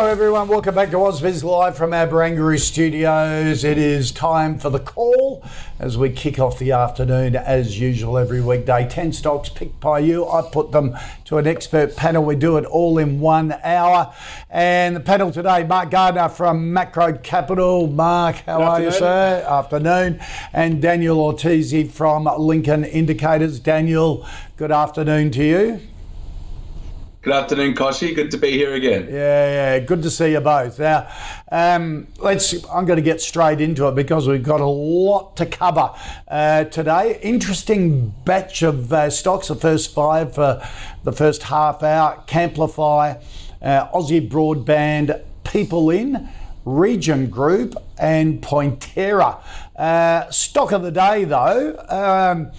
Hello, everyone. Welcome back to Ausbiz Live from our Barangaroo studios. It is time for the call as we kick off the afternoon, as usual, every weekday. 10 stocks picked by you. I put them to an expert panel. We do it all in one hour. And the panel today, Mark Gardner from Maqro Capital. Mark, how are you, sir? Afternoon. And Daniel Ortisi from Lincoln Indicators. Daniel, good afternoon to you. Good afternoon, Koshi. Good to be here again. Yeah, yeah, good to see you both. Now, um, let's. I'm going to get straight into it because we've got a lot to cover uh, today. Interesting batch of uh, stocks. The first five for the first half hour. Camplify, uh, Aussie Broadband, PeopleIn, Region Group, and Pointerra. Uh, stock of the day, though. Um,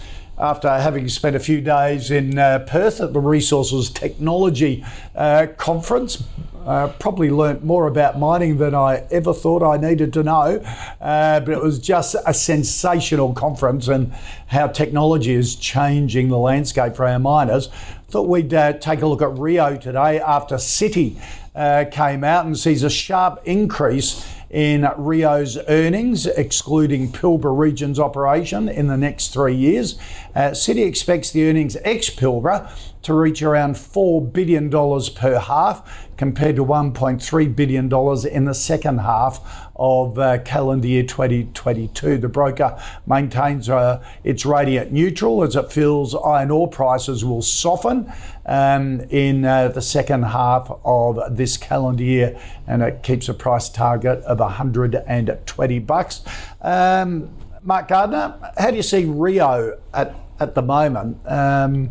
after having spent a few days in uh, Perth at the Resources Technology uh, Conference. Uh, probably learnt more about mining than I ever thought I needed to know, uh, but it was just a sensational conference and how technology is changing the landscape for our miners. Thought we'd uh, take a look at Rio today after Citi uh, came out and sees a sharp increase in Rio's earnings, excluding Pilbara Region's operation in the next three years. Uh, Citi expects the earnings ex Pilbara to reach around $4 billion per half, compared to $1.3 billion in the second half of uh, calendar year 2022. The broker maintains uh, it's radiant neutral as it feels iron ore prices will soften um, in uh, the second half of this calendar year, and it keeps a price target of 120 bucks. Um, Mark Gardner, how do you see Rio at, at the moment? Um,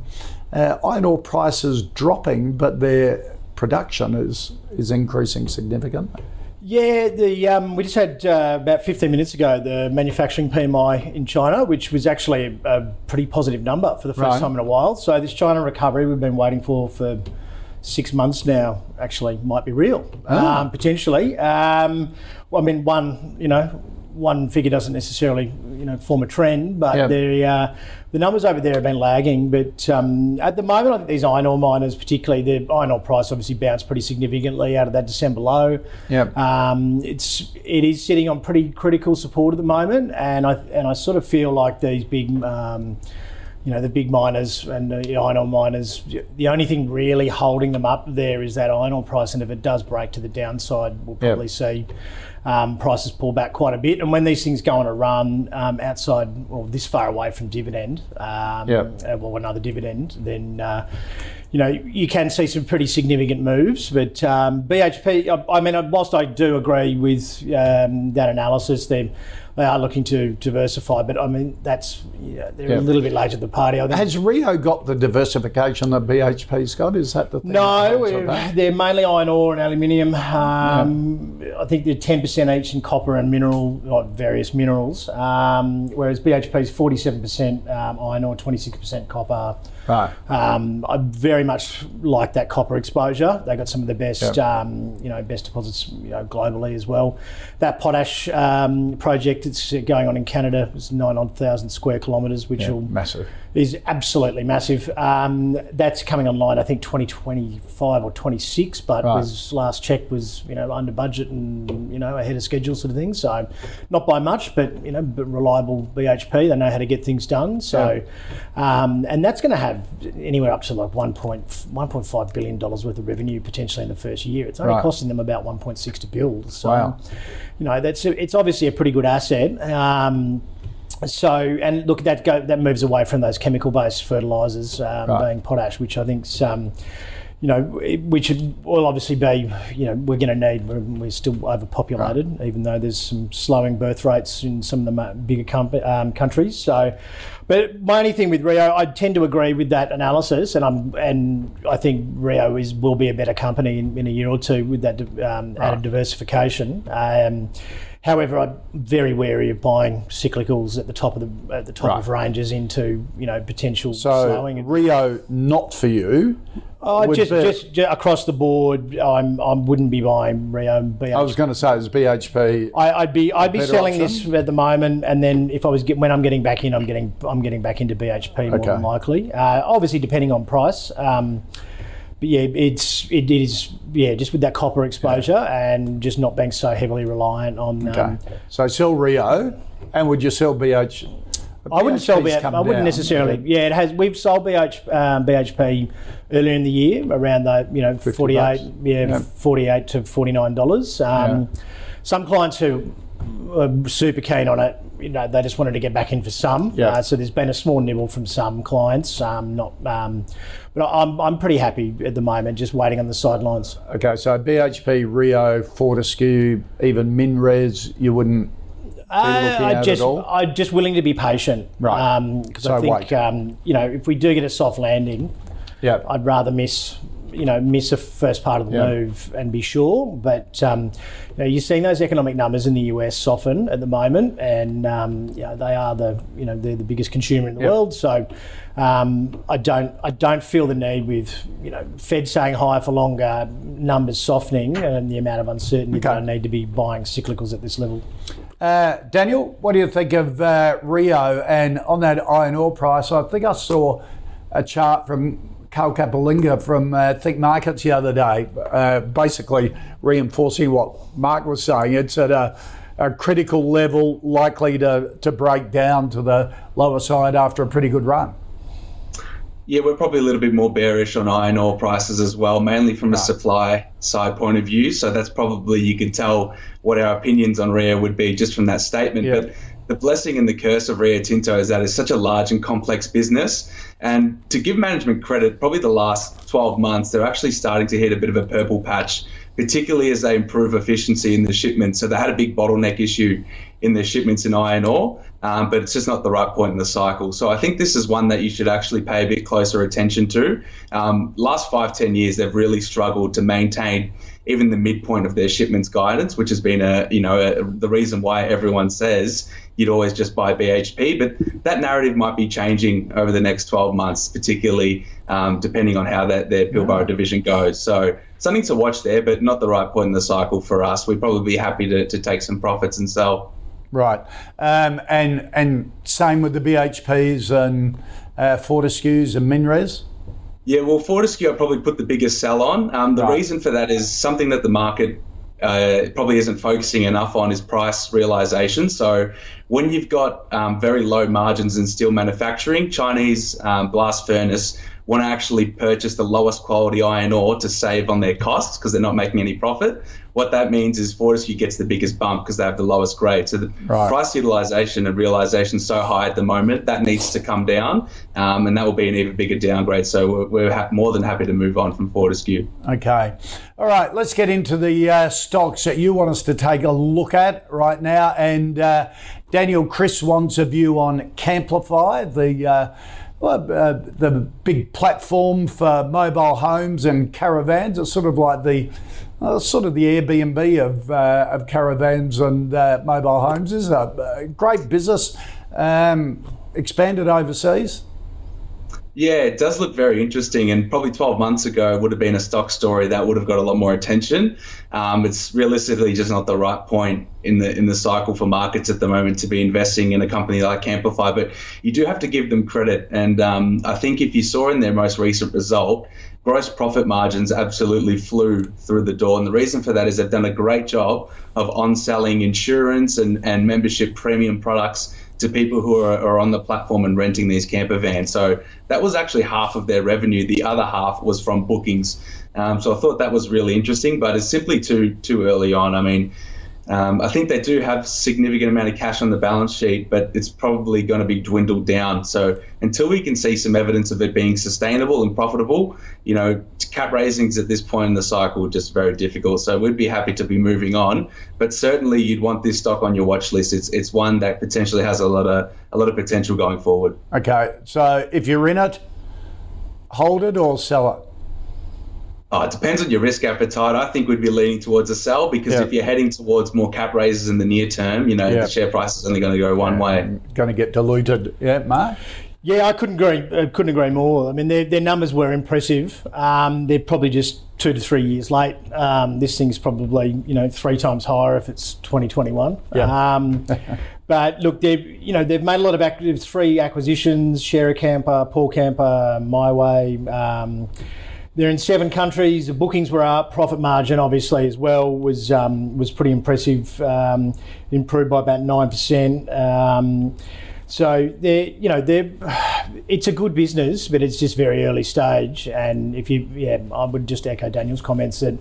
uh, iron ore prices dropping, but their production is is increasing significantly. Yeah, the um, we just had uh, about 15 minutes ago the manufacturing PMI in China, which was actually a, pretty positive number for the first Right. time in a while. So this China recovery we've been waiting for for six months now actually might be real Ah. um, potentially. Um, well, I mean, one you know one figure doesn't necessarily you know form a trend, but Yeah. the uh, the numbers over there have been lagging. But um, at the moment, I think these iron ore miners, particularly the iron ore price, obviously bounced pretty significantly out of that December low. Yep. Um, it's it is sitting on pretty critical support at the moment, and I and I sort of feel like these big. Um, you know the big miners and the iron ore miners. The only thing really holding them up there is that iron ore price, and if it does break to the downside, we'll Yep. probably see um, prices pull back quite a bit. And when these things go on a run um, outside, well, this far away from dividend, um, Yep. uh, well, another dividend, then. Uh, you know, you can see some pretty significant moves, but um, BHP. I, I mean, whilst I do agree with um, that analysis, they they are looking to diversify. But I mean, that's yeah, they're Yeah. a little bit late to the party. I think. Has Rio got the diversification that BHP's got? Is that the thing? No, that holds it we're- back? they're mainly iron ore and aluminium. Um, I think they're ten percent each in copper and mineral, or various minerals. Um, whereas BHP's forty-seven percent um, iron ore, twenty-six percent copper. Right. Um, I very much like that copper exposure. They got some of the best, Yep. um, you know, best deposits you know, globally as well. That potash um, project it's going on in Canada is nine odd thousand square kilometres, which Yeah, will massive. Is absolutely massive. Um, that's coming online, I think, 2025 or 26, but Right. was last check was you know under budget and you know ahead of schedule sort of thing. So not by much, but you know, but reliable BHP. They know how to get things done. So um, and that's going to have anywhere up to like 1.1.5 billion dollars worth of revenue potentially in the first year. It's only Right. costing them about 1.6 to build. So Wow. you know that's it's obviously a pretty good asset. Um, so and look that go that moves away from those chemical based fertilizers um, Right. being potash, which I think's um, you know, which will obviously be, you know, we're going to need. We're, we're still overpopulated, right. even though there's some slowing birth rates in some of the bigger com- um, countries. So, but my only thing with Rio, I tend to agree with that analysis, and I'm and I think Rio is will be a better company in, in a year or two with that um, right. added diversification. However, I'm very wary of buying cyclicals at the top of the at the top right. of ranges into you know potential slowing. so slowing. Rio, not for you. Oh, just, just, just across the board, I'm I wouldn't be buying Rio. BHP. I was going to say it's BHP. I, would be I'd be selling option? this at the moment, and then if I was get, when I'm getting back in, I'm getting I'm getting back into BHP more okay. than likely. Uh, obviously, depending on price. Um, but yeah, it's it is yeah, just with that copper exposure yeah. and just not being so heavily reliant on. Okay. Um, so sell Rio, and would you sell BH? I wouldn't sell BHP. I wouldn't down. necessarily. Yeah, it has. We've sold BH, um, BHP earlier in the year around the you know forty eight, yeah, yeah, forty eight to forty nine dollars. Um. Some clients who are super keen on it you know, they just wanted to get back in for some. Yeah. Uh, so there's been a small nibble from some clients. Um, not, um, but I'm, I'm pretty happy at the moment, just waiting on the sidelines. Okay, so BHP, Rio, Fortescue, even MinRes, you wouldn't uh, I just, I'm just willing to be patient, right? Because um, so I think um, you know if we do get a soft landing, yeah, I'd rather miss you know miss a first part of the move and be sure. But um, you know, you're seeing those economic numbers in the US soften at the moment, and um, you know, they are the you know they're the biggest consumer in the yep. world. So um, I don't I don't feel the need with you know Fed saying higher for longer, numbers softening, and the amount of uncertainty okay. that I need to be buying cyclicals at this level. Uh, Daniel, what do you think of uh, Rio and on that iron ore price? I think I saw a chart from Carl Capolingua from uh, Think Markets the other day, uh, basically reinforcing what Mark was saying. It's at a, a, critical level, likely to, to break down to the lower side after a pretty good run. Yeah, we're probably a little bit more bearish on iron ore prices as well, mainly from a supply side point of view. So that's probably you can tell what our opinions on Rio would be just from that statement. Yeah. But the blessing and the curse of Rio Tinto is that it's such a large and complex business. And to give management credit, probably the last 12 months, they're actually starting to hit a bit of a purple patch, particularly as they improve efficiency in the shipment. So they had a big bottleneck issue in their shipments in iron ore, um, but it's just not the right point in the cycle. So I think this is one that you should actually pay a bit closer attention to. Um, last five, ten years, they've really struggled to maintain even the midpoint of their shipments guidance, which has been a you know a, the reason why everyone says you'd always just buy BHP. But that narrative might be changing over the next 12 months, particularly um, depending on how that their Pilbara division goes. So something to watch there, but not the right point in the cycle for us. We'd probably be happy to, to take some profits and sell. Right, um, and and same with the BHPs and uh, Fortescues and MinRes. Yeah, well, Fortescue I probably put the biggest sell on. Um, the right. reason for that is something that the market uh, probably isn't focusing enough on is price realization. So when you've got um, very low margins in steel manufacturing, Chinese um, blast furnace want to actually purchase the lowest quality iron ore to save on their costs because they're not making any profit. What that means is Fortescue gets the biggest bump because they have the lowest grade. So the right. price utilization and realization is so high at the moment that needs to come down, um, and that will be an even bigger downgrade. So we're, we're ha- more than happy to move on from Fortescue. Okay, all right. Let's get into the uh, stocks that you want us to take a look at right now. And uh, Daniel, Chris wants a view on Camplify, the uh, well, uh, the big platform for mobile homes and caravans. It's sort of like the uh, sort of the Airbnb of, uh, of caravans and uh, mobile homes. Is a, great business, um, expanded overseas. Yeah, it does look very interesting, and probably 12 months ago would have been a stock story that would have got a lot more attention. Um, it's realistically just not the right point in the in the cycle for markets at the moment to be investing in a company like Camplify. But you do have to give them credit, and um, I think if you saw in their most recent result, gross profit margins absolutely flew through the door. And the reason for that is they've done a great job of on selling insurance and, and membership premium products to people who are, are, on the platform and renting these camper vans. So that was actually half of their revenue. The other half was from bookings. Um, so I thought that was really interesting, but it's simply too too early on. I mean, Um, I think they do have significant amount of cash on the balance sheet, but it's probably going to be dwindled down. So until we can see some evidence of it being sustainable and profitable, you know, cap raisings at this point in the cycle are just very difficult. So we'd be happy to be moving on, but certainly you'd want this stock on your watch list. It's it's one that potentially has a lot of a lot of potential going forward. Okay, so if you're in it, hold it or sell it. Oh, it depends on your risk appetite. I think we'd be leaning towards a sell because if you're heading towards more cap raises in the near term, you know, the share price is only going to go one way. Going to get diluted. Yeah, Mark? Yeah, I couldn't agree. Uh, couldn't agree more. I mean, their, their numbers were impressive. Um, they're probably just two to three years late. Um, this thing's probably you know three times higher if it's 2021. Yeah. Um, but look, they've you know they've made a lot of active three acquisitions: Share Camper, Paul Camper, My Way. They're in seven countries. The bookings were up. Profit margin, obviously, as well was um, was pretty impressive. Um, improved by about nine percent. Um, so they're, you know, they're, it's a good business, but it's just very early stage. And if you, yeah, I would just echo Daniel's comments that,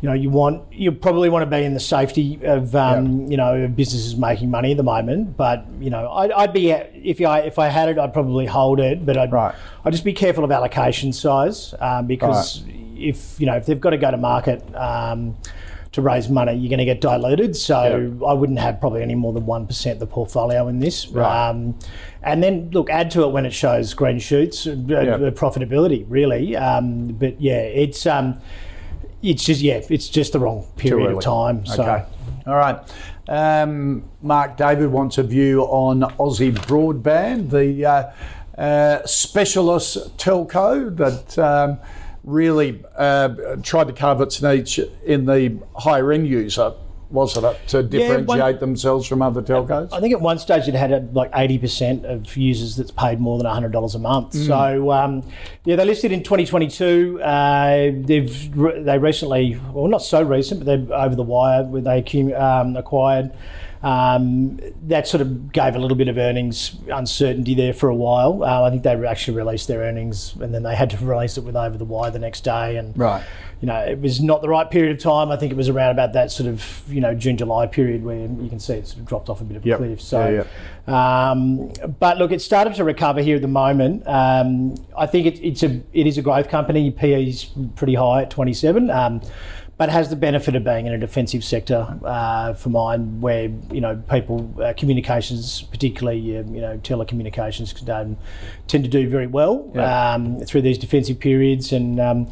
you know, you want, you probably want to be in the safety of, um, Yep. you know, businesses making money at the moment. But you know, I'd, I'd be if I if I had it, I'd probably hold it. But I'd, Right. I'd just be careful of allocation size um, because if you know if they've got to go to market. Um, to raise money, you're going to get diluted. So I wouldn't have probably any more than one percent of the portfolio in this. Right. Um, and then look, add to it when it shows green shoots, uh, uh, profitability really. Um, but yeah, it's um, it's just yeah, it's just the wrong period of time. So. Okay. All right. Um, Mark David wants a view on Aussie Broadband, the uh, uh, specialist telco that um, really uh, tried to carve its niche in the higher end user, wasn't it, to differentiate one- themselves from other telcos? I think at one stage it had uh, like 80% of users that's paid more than $100 a month. So, um, yeah, they listed in 2022. Uh, they've re- they recently, well, not so recent, but they're over the wire where they um, acquired. Um, that sort of gave a little bit of earnings uncertainty there for a while. Uh, I think they actually released their earnings and then they had to release it with over the wire the next day. And Right. You know, it was not the right period of time. I think it was around about that sort of, you know, June, July period where you can see it sort of dropped off a bit of a Yep. cliff. So, Yeah, Um, but look, it's started to recover here at the moment. Um, I think it, it's a, it is a growth company. PE is pretty high at 27. Um, but has the benefit of being in a defensive sector uh, for mine, where you know people, uh, communications, particularly um, you know telecommunications, um, tend to do very well Yeah. um, through these defensive periods, and um,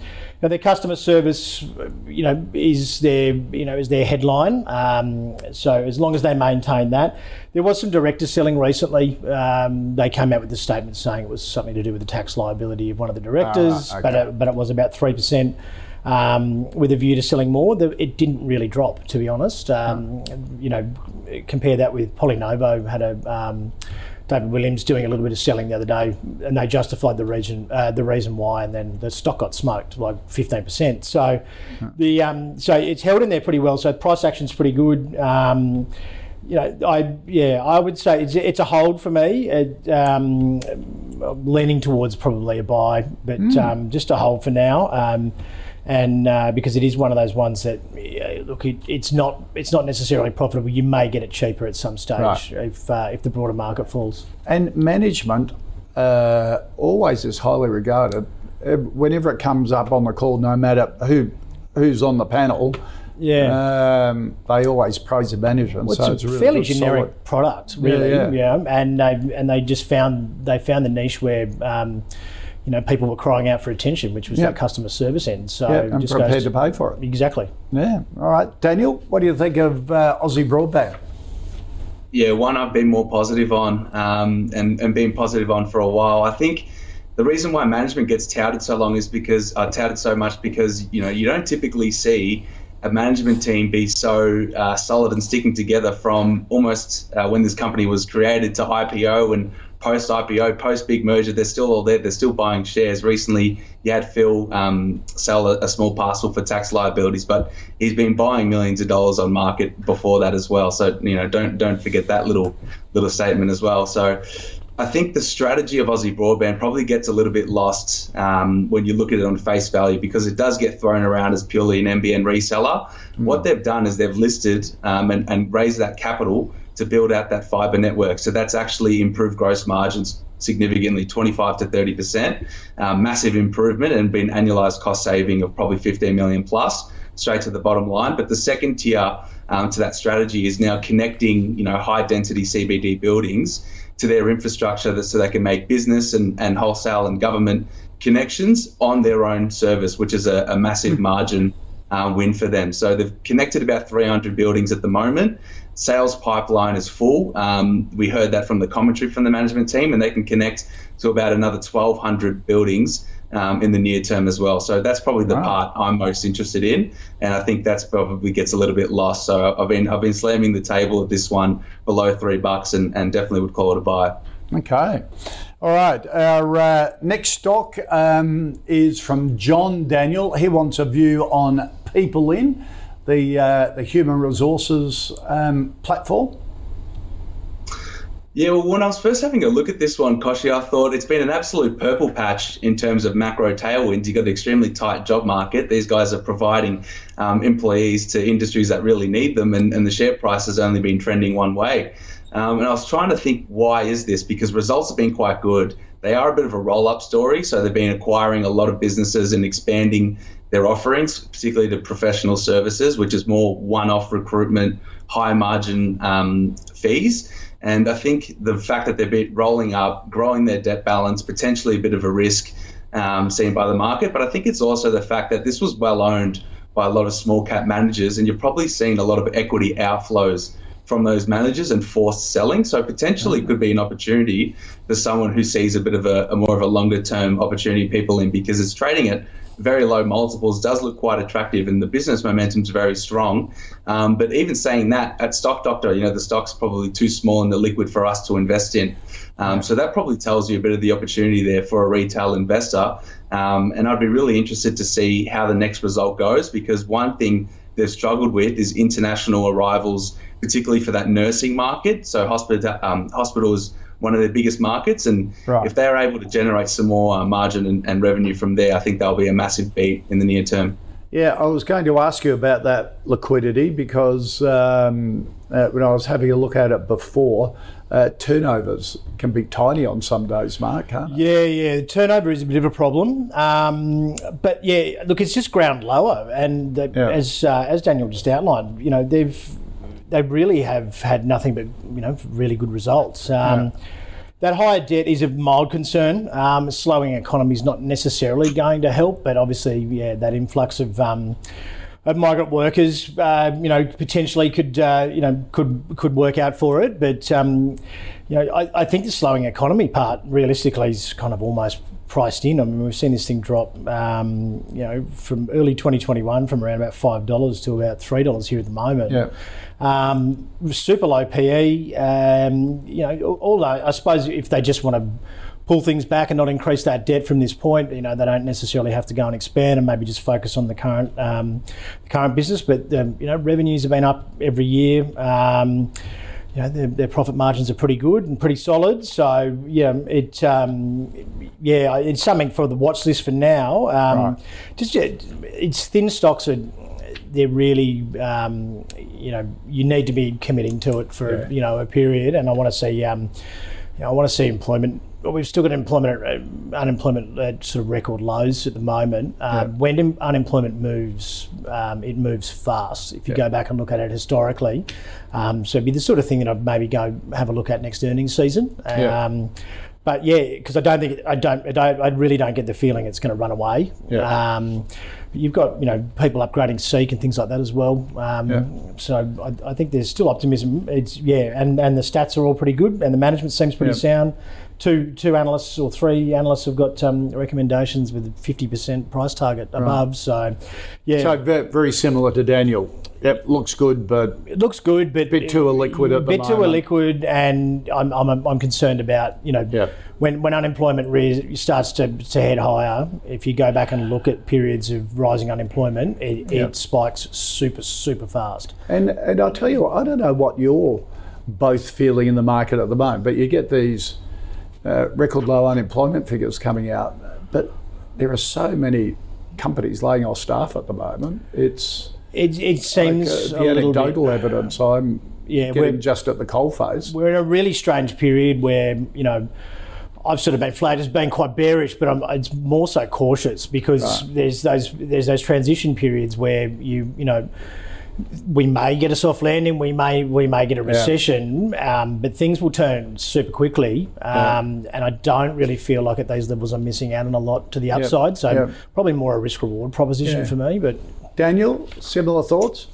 know, their customer service, you know, is their you know is their headline. Um, so as long as they maintain that, there was some director selling recently. Um, they came out with a statement saying it was something to do with the tax liability of one of the directors, Ah, but it, but it was about three percent. Um, with a view to selling more, the, it didn't really drop, to be honest. Um, You know, compare that with PolyNovo had a um, David Williams doing a little bit of selling the other day, and they justified the reason uh, the reason why, and then the stock got smoked like fifteen percent. So the um, so it's held in there pretty well. So price action's pretty good. Um, you know, I yeah, I would say it's it's a hold for me. It, um, leaning towards probably a buy, but um, just a hold for now. And uh, because it is one of those ones that yeah, look, it, it's not it's not necessarily profitable. You may get it cheaper at some stage Right. if uh, if the broader market falls. And management uh, always is highly regarded. Uh, Whenever it comes up on the call, no matter who who's on the panel, Yeah. um, they always praise the management. Well, so it's it's a really fairly generic solid. product, really. Yeah, Yeah, yeah. and they and they just found they found the niche where um, you know people were crying out for attention, which was Yeah. that customer service end. So Yeah, it I'm just prepared goes to pay for it. exactly. Yeah. All right, Daniel, what do you think of uh, Aussie Broadband? Yeah, one I've been more positive on um, and, and been positive on for a while. I think the reason why management gets touted so long is because uh, touted so much because you know you don't typically see a management team be so uh, solid and sticking together from almost uh, when this company was created to IPO and post IPO, post big merger. They're still all there. They're still buying shares. Recently, you had Phil um, sell a, a small parcel for tax liabilities, but he's been buying millions of dollars on market before that as well. So you know, don't don't forget that little little statement as well. So I think the strategy of Aussie Broadband probably gets a little bit lost um, when you look at it on face value because it does get thrown around as purely an NBN reseller. Mm. What they've done is they've listed um, and, and raised that capital to build out that fiber network. So that's actually improved gross margins significantly 25 to 30 percent, um, massive improvement, and been annualized cost saving of probably 15 million plus straight to the bottom line. But the second tier um, to that strategy is now connecting, you know, high density CBD buildings to their infrastructure so they can make business and, and wholesale and government connections on their own service, which is a, a massive margin uh, win for them. So they've connected about 300 buildings at the moment. Sales pipeline is full. Um, we heard that from the commentary from the management team, and they can connect to about another 1,200 buildings um, in the near term as well. So that's probably the wow. part I'm most interested in, and I think that's probably gets a little bit lost. So I've been I've been slamming the table at this one below three bucks, and, and definitely would call it a buy. Okay. All right. Our uh, next stock um, is from John Daniel. He wants a view on PeopleIn, the uh, the human resources um, platform. Yeah, well, when I was first having a look at this one, Koshi, I thought it's been an absolute purple patch in terms of macro tailwinds. You've got an extremely tight job market. These guys are providing um, employees to industries that really need them, and, and the share price has only been trending one way. Um, and I was trying to think, why is this? Because results have been quite good. They are a bit of a roll up story. So they've been acquiring a lot of businesses and expanding their offerings, particularly to professional services, which is more one off recruitment, high margin um, fees. And I think the fact that they're rolling up, growing their debt balance, potentially a bit of a risk um, seen by the market. But I think it's also the fact that this was well owned by a lot of small cap managers, and you're probably seeing a lot of equity outflows from those managers and forced selling. So potentially mm-hmm. could be an opportunity for someone who sees a bit of a, a more of a longer term opportunity PeopleIn because it's trading at very low multiples does look quite attractive, and the business momentum is very strong. Um, but even saying that, at Stock Doctor, you know the stock's probably too small and the liquid for us to invest in. Um, so that probably tells you a bit of the opportunity there for a retail investor. Um, and I'd be really interested to see how the next result goes because one thing they've struggled with is international arrivals, particularly for that nursing market. So hospital, um, hospitals one of their biggest markets. And right. if they're able to generate some more uh, margin and, and, revenue from there, I think that'll be a massive beat in the near term. Yeah, I was going to ask you about that liquidity because um, uh, when I was having a look at it before, uh, turnovers can be tiny on some days, Mark, can't Yeah, yeah. Turnover is a bit of a problem. Um, but yeah, look, it's just ground lower. And the, yeah. as, uh, as Daniel just outlined, you know, they've they really have had nothing but you know really good results. Um, yeah. That higher debt is a mild concern. Um, slowing economy is not necessarily going to help, but obviously, yeah, that influx of um, of migrant workers, uh, you know, potentially could uh, you know could could work out for it. But um, you know, I, I, think the slowing economy part realistically is kind of almost priced in. I mean, we've seen this thing drop, um, you know, from early 2021 from around about five dollars to about three dollars here at the moment. Yeah. Um, super low PE. Um, you know, although I suppose if they just want to pull things back and not increase that debt from this point, you know, they don't necessarily have to go and expand and maybe just focus on the current um, current business. But um, you know, revenues have been up every year. You know, their, their, profit margins are pretty good and pretty solid. So yeah, it um, yeah, it's something for the watch list for now. Um, right. Just it's thin stocks are they're really um, you know you need to be committing to it for yeah. you know a period, and I want to see um, you know, I want to see employment well, we've still got employment, uh, unemployment at sort of record lows at the moment. Um, yeah. When unemployment moves, um, it moves fast. If you yeah. go back and look at it historically, um, so it'd be the sort of thing that I'd maybe go have a look at next earnings season. Yeah. Um, but yeah, because I don't think I don't, I don't I really don't get the feeling it's going to run away. Yeah. Um, you've got you know people upgrading Seek and things like that as well. Um, yeah. So I, I, think there's still optimism. It's yeah, and and the stats are all pretty good, and the management seems pretty sound two two analysts or three analysts have got um, recommendations with fifty percent price target right. above. So, yeah, so very similar to Daniel. Yep, looks good, but it looks good, but bit too illiquid at the bit too illiquid, and I'm, I'm, I'm concerned about you know yeah. when when unemployment re- starts to, to head higher. If you go back and look at periods of rising unemployment, it, yeah. it spikes super super fast. And and I'll tell you, what, I don't know what you're both feeling in the market at the moment, but you get these uh, record low unemployment figures coming out, but there are so many companies laying off staff at the moment. It's It, it seems like, uh, the little bit- anecdotal evidence. I'm Yeah, getting we're- just at the coalface. we're in a really strange period where you know I've sort of been flagged as being quite bearish, but I'm it's more so cautious because there's those there's those transition periods where you you know we may get a soft landing, we may we may get a recession, um, but things will turn super quickly, um, and I don't really feel like at these levels I'm missing out on a lot to the upside. So Yeah. probably more a risk reward proposition Yeah. for me, but. Daniel, similar thoughts?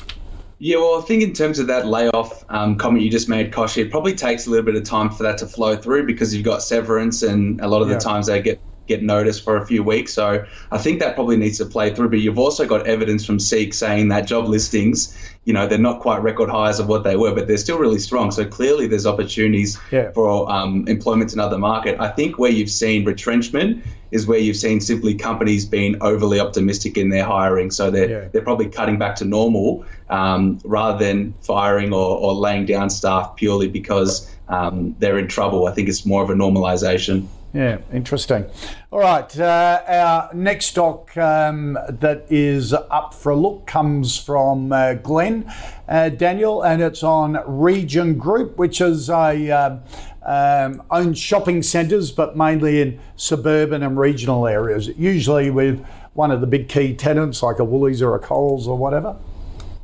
Yeah, well, I think in terms of that layoff um, comment you just made, Koshi, it probably takes a little bit of time for that to flow through because you've got severance and a lot of Yeah. the times they get get noticed for a few weeks. So I think that probably needs to play through. But you've also got evidence from Seek saying that job listings, you know, they're not quite record highs of what they were, but they're still really strong. So clearly there's opportunities Yeah. for um, employment in other market. I think where you've seen retrenchment is where you've seen simply companies being overly optimistic in their hiring. So they're, Yeah. they're probably cutting back to normal um, rather than firing or, or laying down staff purely because um, they're in trouble. I think it's more of a normalization. Yeah, interesting. All right, uh, our next stock um, that is up for a look comes from uh, Glenn uh, Daniel, and it's on Region Group, which is a um, um, owns shopping centres, but mainly in suburban and regional areas. Usually with one of the big key tenants, like a Woolies or a Coles or whatever.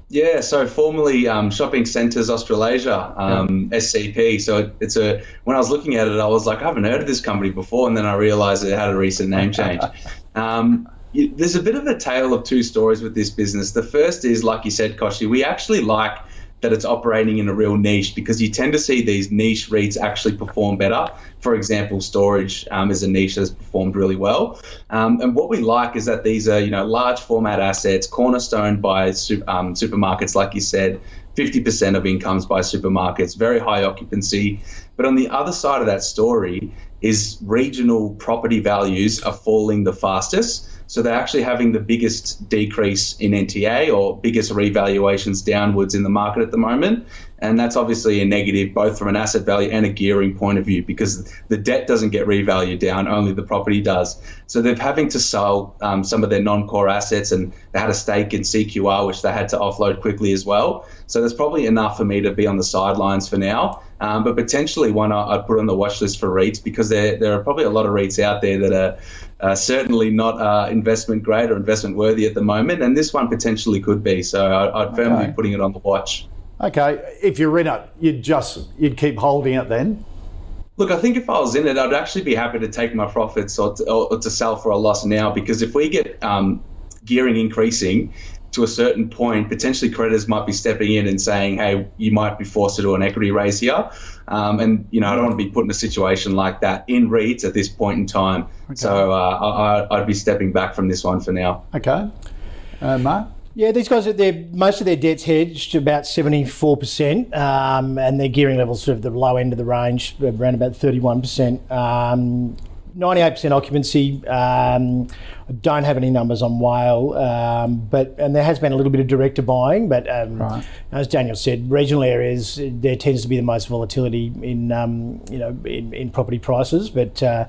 Yeah, so formerly um, Shopping Centres Australasia, um, SCP. So it, it's a when I was looking at it, I was like, I haven't heard of this company before, and then I realised it had a recent name change. Um, y- there's a bit of a tale of two stories with this business. The first is, like you said, Koshi, we actually like that it's operating in a real niche because you tend to see these niche REITs actually perform better. For example, storage um, is a niche that's performed really well. Um, and what we like is that these are, you know, large format assets, cornerstone by su- um, supermarkets, like you said. 50% of incomes by supermarkets, very high occupancy. But on the other side of that story is regional property values are falling the fastest. So they're actually having the biggest decrease in NTA or biggest revaluations downwards in the market at the moment. And that's obviously a negative both from an asset value and a gearing point of view because the debt doesn't get revalued down, only the property does. So they're having to sell um, some of their non core assets and they had a stake in CQR, which they had to offload quickly as well. So there's probably enough for me to be on the sidelines for now. Um, but potentially one I'd put on the watch list for REITs because there, there are probably a lot of REITs out there that are uh, certainly not uh, investment grade or investment worthy at the moment, and this one potentially could be. So I, I'd firmly Okay. be putting it on the watch. Okay, if you're in it, you'd just you'd keep holding it then. Look, I think if I was in it, I'd actually be happy to take my profits or to, or to sell for a loss now because if we get um, gearing increasing to a certain point, potentially creditors might be stepping in and saying, hey, you might be forced to do an equity raise here. Um, and, you know, I don't want to be put in a situation like that in REITs at this point in time. So uh, I, I- I'd be stepping back from this one for now. Okay, uh, Mark. Yeah, these guys, are they're, most of their debt's hedged about 74%, um, and their gearing levels sort of the low end of the range, around about 31%. Um, 98% occupancy. Um, I don't have any numbers on WALE, um, but and there has been a little bit of director buying, but um, Right. as Daniel said, regional areas there tends to be the most volatility in um, you know in, in property prices. But uh,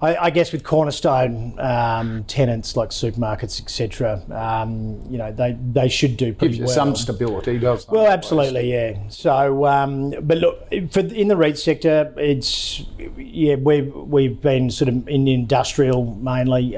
I, I guess with cornerstone um, tenants like supermarkets, etc., um, you know they they should do pretty Gives well. some stability, doesn't? Well, absolutely, yeah. So, um, but look, for in the REIT sector, it's yeah, we've we've been sort of in industrial mainly.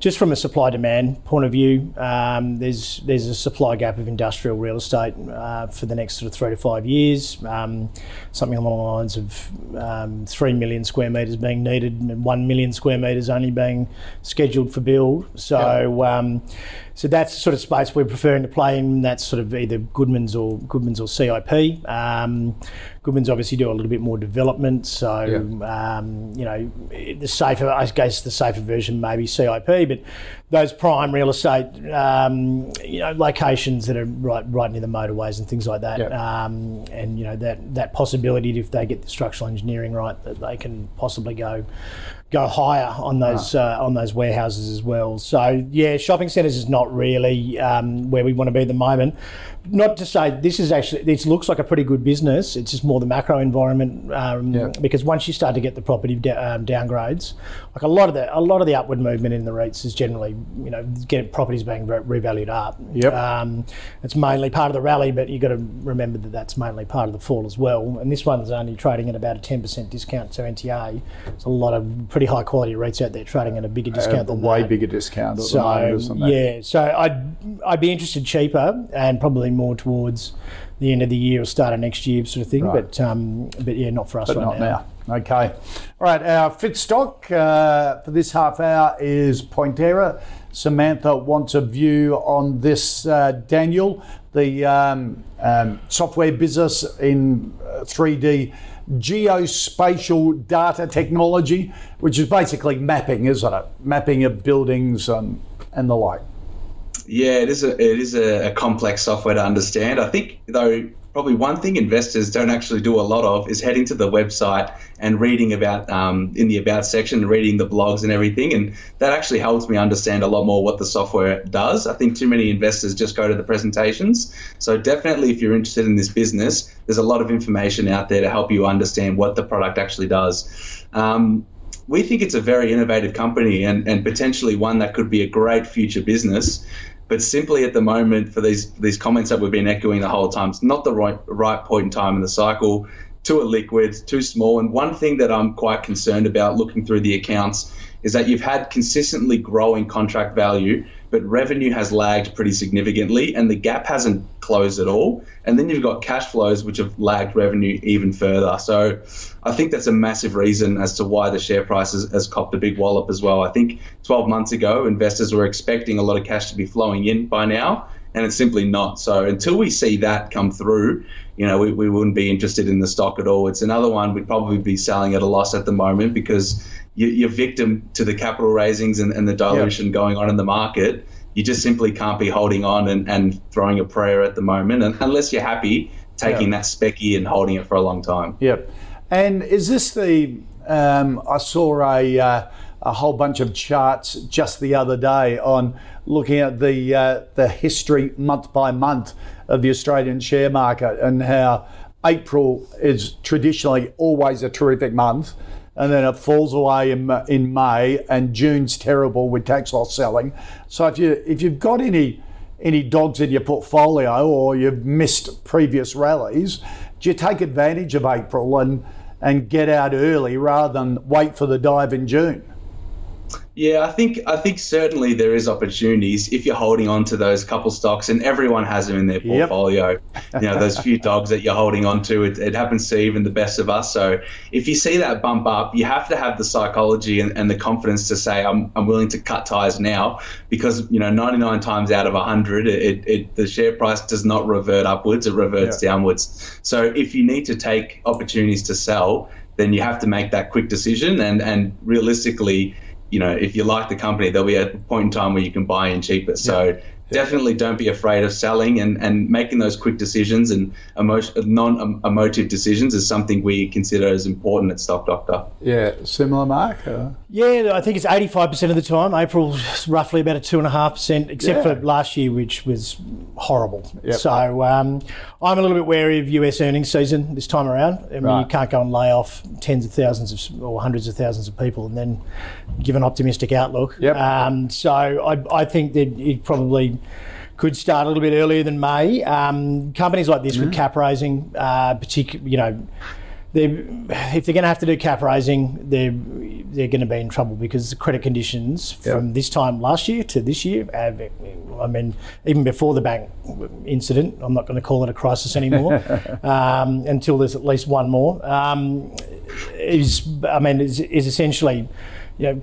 Just from a supply demand point of view, um, there's there's a supply gap of industrial real estate uh, for the next sort of three to five years. Um, something along the lines of um, three million square metres being needed and one million square metres only being scheduled for build. So. Um, so that's the sort of space we're preferring to play in. That's sort of either Goodman's or Goodman's or CIP. Um, Goodman's obviously do a little bit more development, so um, you know the safer, I guess the safer version maybe CIP, but those prime real estate, um, you know, locations that are right right near the motorways and things like that, Yep. um, and you know that that possibility if they get the structural engineering right that they can possibly go go higher on those uh, on those warehouses as well. So yeah, shopping centres is not really um, where we want to be at the moment. not to say this is actually this looks like a pretty good business. It's just more the macro environment um, Yeah. because once you start to get the property da- um, downgrades, like a lot of the a lot of the upward movement in the REITs is generally you know get properties being re- revalued up. Yep. Um, it's mainly part of the rally, but you've got to remember that that's mainly part of the fall as well. And this one's only trading at about a ten percent discount to NTA. There's a lot of pretty high quality REITs out there trading at a bigger discount a than way that. bigger discount at the So moment, isn't there? yeah, so I'd I'd be interested cheaper and probably more towards the end of the year or start of next year sort of thing. Right. But um, but yeah, not for us but right not now. Okay. All right. Our fit stock uh, for this half hour is Pointerra. Samantha wants a view on this, uh, Daniel, the um, um, software business in uh, 3D geospatial data technology, which is basically mapping, isn't it? Mapping of buildings and, and the like. Yeah, it is a it is a, complex software to understand. I think though probably one thing investors don't actually do a lot of is heading to the website and reading about um, in the about section, reading the blogs and everything, and that actually helps me understand a lot more what the software does. I think too many investors just go to the presentations. So definitely, if you're interested in this business, there's a lot of information out there to help you understand what the product actually does. Um, we think it's a very innovative company and, and potentially one that could be a great future business. But simply at the moment, for these these comments that we've been echoing the whole time, it's not the right right point in time in the cycle. Too illiquid, too small. And one thing that I'm quite concerned about looking through the accounts is that you've had consistently growing contract value, but revenue has lagged pretty significantly, and the gap hasn't closed at all. And then you've got cash flows which have lagged revenue even further. So I think that's a massive reason as to why the share price has, has copped a big wallop as well. I think 12 months ago, investors were expecting a lot of cash to be flowing in by now, and it's simply not. So until we see that come through, you know, we, we wouldn't be interested in the stock at all. It's another one we'd probably be selling at a loss at the moment because you're victim to the capital raisings and, and the dilution going on in the market. You just simply can't be holding on and, and throwing a prayer at the moment, and unless you're happy taking that specky and holding it for a long time. Yep. And is this the? Um, I saw a uh, a whole bunch of charts just the other day on looking at the uh, the history month by month of the Australian share market and how April is traditionally always a terrific month. And then it falls away in, in May, and June's terrible with tax loss selling. So if you if you've got any any dogs in your portfolio or you've missed previous rallies, do you take advantage of April and and get out early rather than wait for the dive in June? Yeah, I think I think certainly there is opportunities if you're holding on to those couple stocks, and everyone has them in their Yep. portfolio. you know, those few dogs that you're holding on to. It, it happens to even the best of us. So if you see that bump up, you have to have the psychology and, and the confidence to say, I'm, I'm willing to cut ties now, because you know, 99 times out of 100, it, it the share price does not revert upwards; it reverts Yeah. downwards. So if you need to take opportunities to sell, then you have to make that quick decision, and and realistically you know, if you like the company, there'll be a point in time where you can buy in cheaper. So definitely don't be afraid of selling and, and making those quick decisions and emotion, non-emotive decisions is something we consider as important at Stock Doctor. Yeah, similar mark. Uh, Yeah, I think it's 85% of the time. April's roughly about a 2.5%, except Yeah. for last year, which was horrible. Yep. So um, I'm a little bit wary of US earnings season this time around. I mean, Right. you can't go and lay off tens of thousands of, or hundreds of thousands of people and then give an optimistic outlook. Yep. Um, so I, I think that it probably could start a little bit earlier than May. Um, companies like this Mm-hmm. with cap raising, uh, particularly, you know, they're, if they're going to have to do cap raising, they're they're going to be in trouble because the credit conditions from this time last year to this year, have, I mean, even before the bank incident, I'm not going to call it a crisis anymore um, until there's at least one more. Um, is I mean, is, is essentially. You know,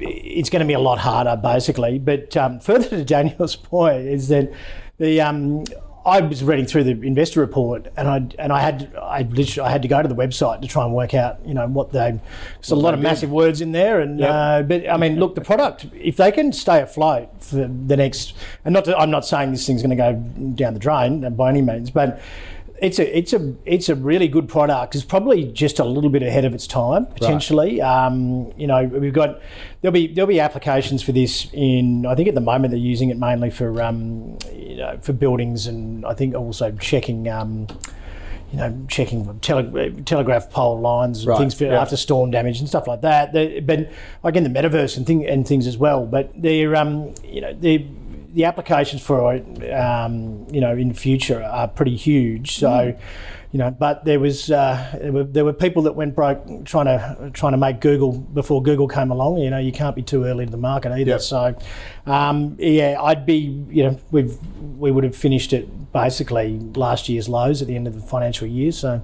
it's going to be a lot harder, basically. But um, further to Daniel's point is that the um, I was reading through the investor report, and I and I had I literally I had to go to the website to try and work out you know what they. There's a lot of massive words in there, and uh, but I mean, look, the product if they can stay afloat for the next, and not to, I'm not saying this thing's going to go down the drain by any means, but it's a it's a it's a really good product. It's probably just a little bit ahead of its time potentially. Right. Um, you know, we've got there'll be there'll be applications for this in. I think at the moment they're using it mainly for um, you know for buildings and I think also checking. Um, you know, checking tele- telegraph pole lines and right. things for, yeah. after storm damage and stuff like that. They're, but again, the metaverse and, thing, and things as well. But they're, um, you know, they're the applications for it, um, you know, in future are pretty huge. So, mm. you know, but there was uh, there, were, there were people that went broke trying to trying to make Google before Google came along. You know, you can't be too early to the market either. Yep. So, um, yeah, I'd be, you know, we've we would have finished it basically last year's lows at the end of the financial year. So.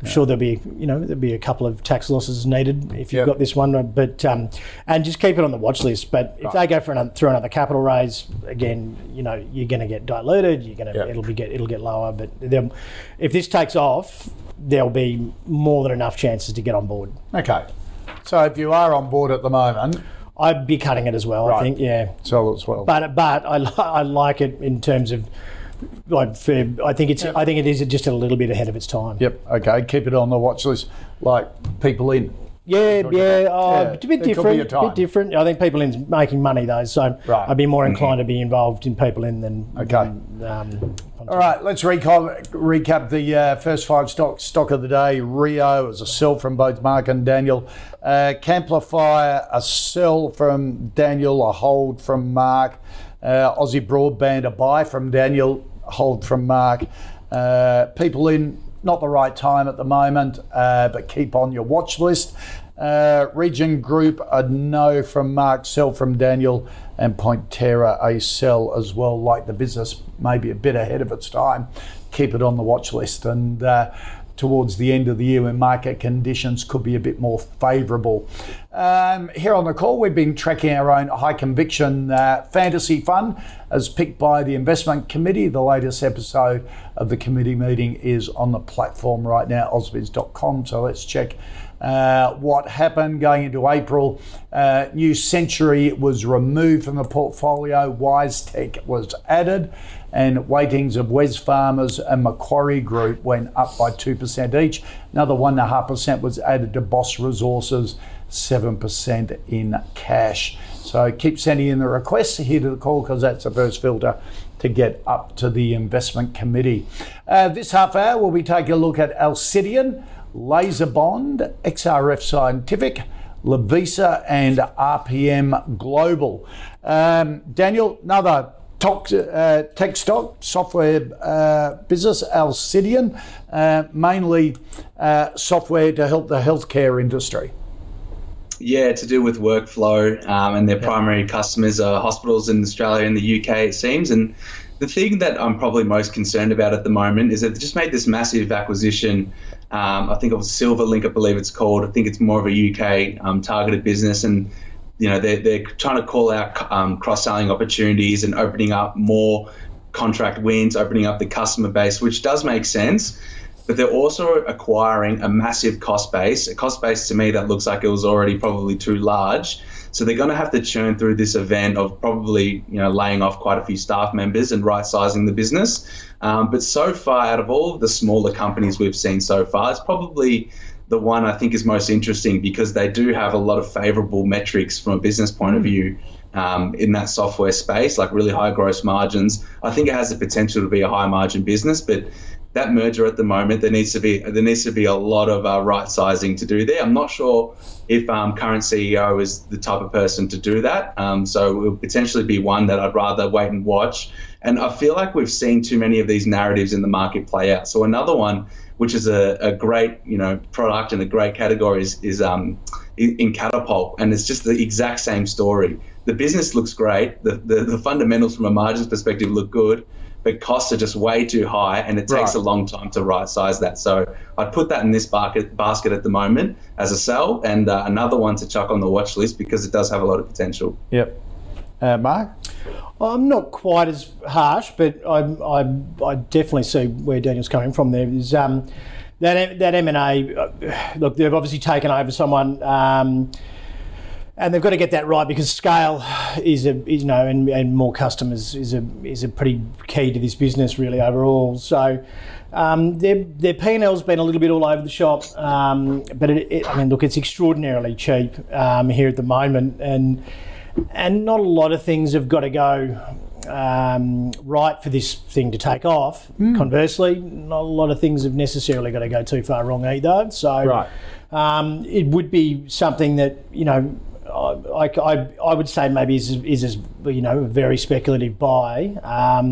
I'm yeah. sure there'll be, you know, there'll be a couple of tax losses needed if you've yep. got this one, but um, and just keep it on the watch list. But if right. they go for another, through another capital raise, again, you know, you're going to get diluted. You're going to, yep. it'll be get, it'll get lower. But if this takes off, there'll be more than enough chances to get on board. Okay, so if you are on board at the moment. I'd be cutting it as well. Right. I think, yeah. Sell as well. But but I, I like it in terms of like for, I think it's yep. I think it is just a little bit ahead of its time. Yep. Okay. Keep it on the watch list, like PeopleIn. Yeah, yeah, oh, yeah, a bit different. A bit different. I think PeopleIn making money though, so right. I'd be more inclined mm-hmm. to be involved in PeopleIn than okay. Than, um, All right, let's recap, recap the uh, first five stock stock of the day. Rio is a sell from both Mark and Daniel. Uh, Camplify a sell from Daniel, a hold from Mark. Uh, Aussie Broadband a buy from Daniel, hold from Mark. Uh, PeopleIn, not the right time at the moment, uh, but keep on your watch list. Uh, Region Group a no from Mark, sell from Daniel, and Pointerra a sell as well. Like the business, maybe a bit ahead of its time. Keep it on the watch list and uh, towards the end of the year when market conditions could be a bit more favourable. Um, here on the call, we've been tracking our own high conviction uh, fantasy fund as picked by the investment committee. The latest episode of the committee meeting is on the platform right now, ausbiz.com. So let's check. Uh, what happened going into April. Uh, New Century was removed from the portfolio, WiseTech was added, and weightings of Wesfarmers and Macquarie Group went up by 2% each. Another 1.5% was added to Boss Resources, 7% in cash. So keep sending in the requests here to the call because that's the first filter to get up to the investment committee. Uh, this half hour, we'll be taking a look at Alcidion, LaserBond, XRF Scientific, Lovisa, and RPM Global. Um, Daniel, another Talk, uh, tech stock, software uh, business, Alcidion, uh, mainly uh, software to help the healthcare industry. Yeah, to do with workflow, um, and their yeah. primary customers are hospitals in Australia and the UK, it seems. And the thing that I'm probably most concerned about at the moment is that they just made this massive acquisition. Um, I think it was Silverlink, I believe it's called. I think it's more of a UK um, targeted business, and you know, they're, they're trying to call out um, cross selling opportunities and opening up more contract wins, opening up the customer base, which does make sense. But they're also acquiring a massive cost base, a cost base to me that looks like it was already probably too large. So they're going to have to churn through this event of probably you know laying off quite a few staff members and right sizing the business. Um, but so far, out of all of the smaller companies we've seen so far, it's probably the one I think is most interesting because they do have a lot of favorable metrics from a business point of view um, in that software space, like really high gross margins. I think it has the potential to be a high margin business, but that merger at the moment, there needs to be there needs to be a lot of uh, right sizing to do there. I'm not sure if um, current CEO is the type of person to do that. Um, so it will potentially be one that I'd rather wait and watch. And I feel like we've seen too many of these narratives in the market play out. So another one which is a, a great you know product and a great category is, is um, in Catapult, and it's just the exact same story. The business looks great, the, the, the fundamentals from a margins perspective look good, but costs are just way too high, and it takes right. a long time to right size that. So I'd put that in this basket basket at the moment as a sell, and uh, another one to chuck on the watch list because it does have a lot of potential. Yep. Uh, Mark. I'm not quite as harsh, but I, I, I definitely see where Daniel's coming from. There is um, that that M and A. Uh, look, they've obviously taken over someone. Um, and they've got to get that right because scale is a is, you know and, and more customers is a is a pretty key to this business really overall. So um, their their P and L's been a little bit all over the shop, um, but it, it, I mean look, it's extraordinarily cheap um, here at the moment, and and not a lot of things have got to go. Um, right for this thing to take off. Conversely, not a lot of things have necessarily got to go too far wrong either. So, Right. um, it would be something that you know I, I, I would say maybe is, is you know a very speculative buy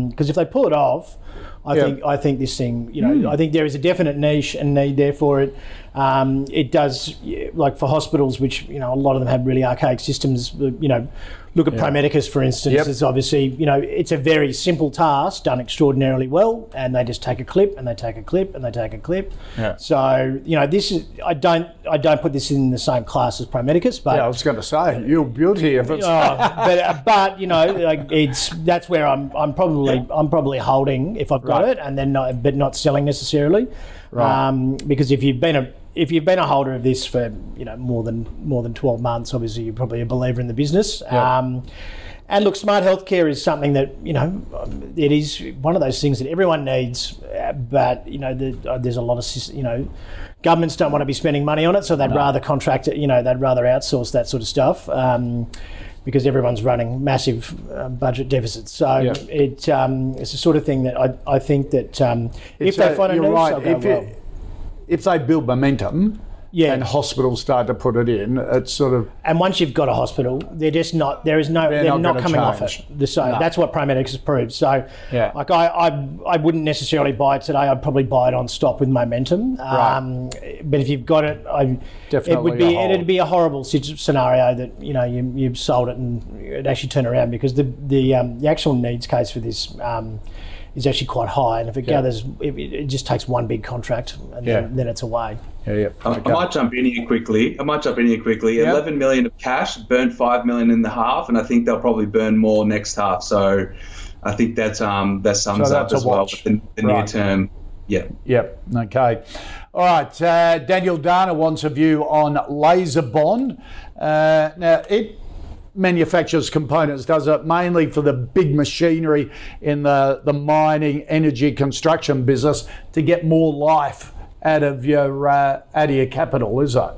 because if they pull it off, I Yeah. think I think this thing you know I think there is a definite niche and need there for it. Um, it does like for hospitals, which you know a lot of them have really archaic systems. You know, look at Pro Medicus for instance. Yep. It's obviously you know it's a very simple task done extraordinarily well, and they just take a clip and they take a clip and they take a clip. Yeah. So you know this is I don't I don't put this in the same class as Pro Medicus, but Yeah, I was going to say, you beauty if it's. Oh, but uh, but you know, like it's that's where I'm I'm probably I'm probably holding if I've got Right. it, and then not, but not selling necessarily, Right. um, because if you've been a if you've been a holder of this for you know more than more than twelve months, obviously you're probably a believer in the business. Um, and look, smart healthcare is something that you know it is one of those things that everyone needs, but you know the, uh, there's a lot of you know governments don't want to be spending money on it, so they'd rather contract it. You know they'd rather outsource that sort of stuff. Um, because everyone's running massive uh, budget deficits, so Yeah. it um, it's the sort of thing that I, I think that um, if they a- find a niche, right. they'll go If, well. it, if they build momentum Yeah. and hospitals start to put it in, it's sort of And once you've got a hospital, they're just not. There is no. They're They're, not not, coming off it. The, so No. that's what Pro Medicus has proved. So, Yeah. like I, I, I wouldn't necessarily buy it today. I'd probably buy it on stop with momentum. Right. Um, but if you've got it, I, it would be. a. It'd be a horrible scenario that you know you you sold it and it actually turned around because the the um, the actual needs case for this. Um, is actually quite high, and if it Yeah. gathers, it, it just takes one big contract, and Yeah. then, then it's away. yeah, yeah. I, Okay. I might jump in here quickly. I might jump in here quickly. Yeah. 11 million of cash, burned 5 million in the half, and I think they'll probably burn more next half. So I think that um, that sums So up that's a as well watch. with the, the near term. Yeah. Yep. Okay. All right. Uh, Daniel Dana wants a view on LaserBond. Uh, now it manufactures components, does it mainly for the big machinery in the the mining, energy, construction business to get more life out of your uh, out of your capital, is it?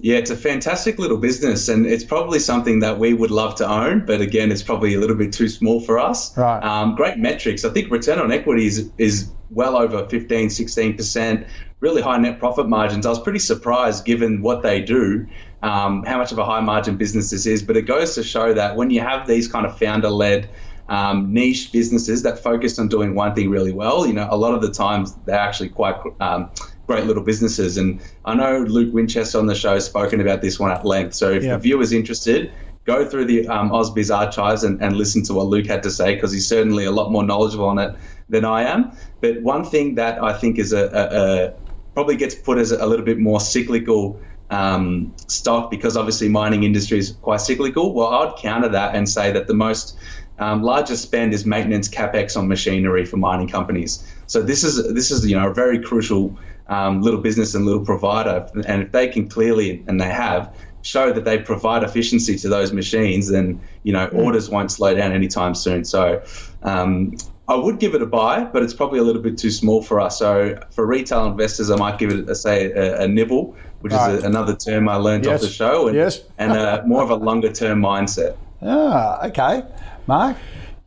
Yeah, it's a fantastic little business, and it's probably something that we would love to own. But again, it's probably a little bit too small for us. Right. Um, great metrics. I think return on equity is, is well over 15, 16%. Really high net profit margins. I was pretty surprised given what they do, um, how much of a high margin business this is. But it goes to show that when you have these kind of founder led um, niche businesses that focus on doing one thing really well, you know, a lot of the times they're actually quite um, great little businesses. And I know Luke Winchester on the show has spoken about this one at length. So if Yeah. the viewer's interested, go through the um, Ausbiz archives and, and listen to what Luke had to say because he's certainly a lot more knowledgeable on it than I am. But one thing that I think is a, a, a probably gets put as a little bit more cyclical um, stock because obviously mining industry is quite cyclical. Well, I'd counter that and say that the most um, largest spend is maintenance capex on machinery for mining companies. So this is this is you know a very crucial um, little business and little provider, and if they can clearly and they have show that they provide efficiency to those machines, then you know orders won't slow down anytime soon. So. Um, I would give it a buy, but it's probably a little bit too small for us. So for retail investors, I might give it, a, say, a, a nibble, which Right. is a, another term I learned Yes. off the show, and, Yes. and a, more of a longer term mindset. Ah, okay. Mark?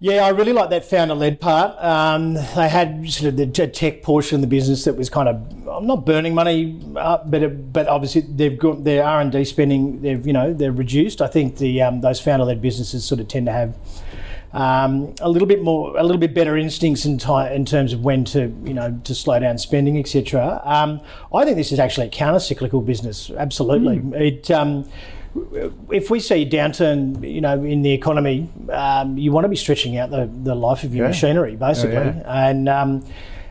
Yeah, I really like that founder-led part. Um, they had sort of the tech portion of the business that was kind of I'm not burning money, uh, but it, but obviously they've got their R and D spending. They've you know they're reduced. I think the um, those founder-led businesses sort of tend to have um, a little bit more, a little bit better instincts in, in terms of when to, you know, to slow down spending, etc. Um, I think this is actually a counter-cyclical business. Absolutely, it. Um, if we see a downturn, you know, in the economy, um, you want to be stretching out the, the life of your Yeah. machinery, basically, yeah. and. Um,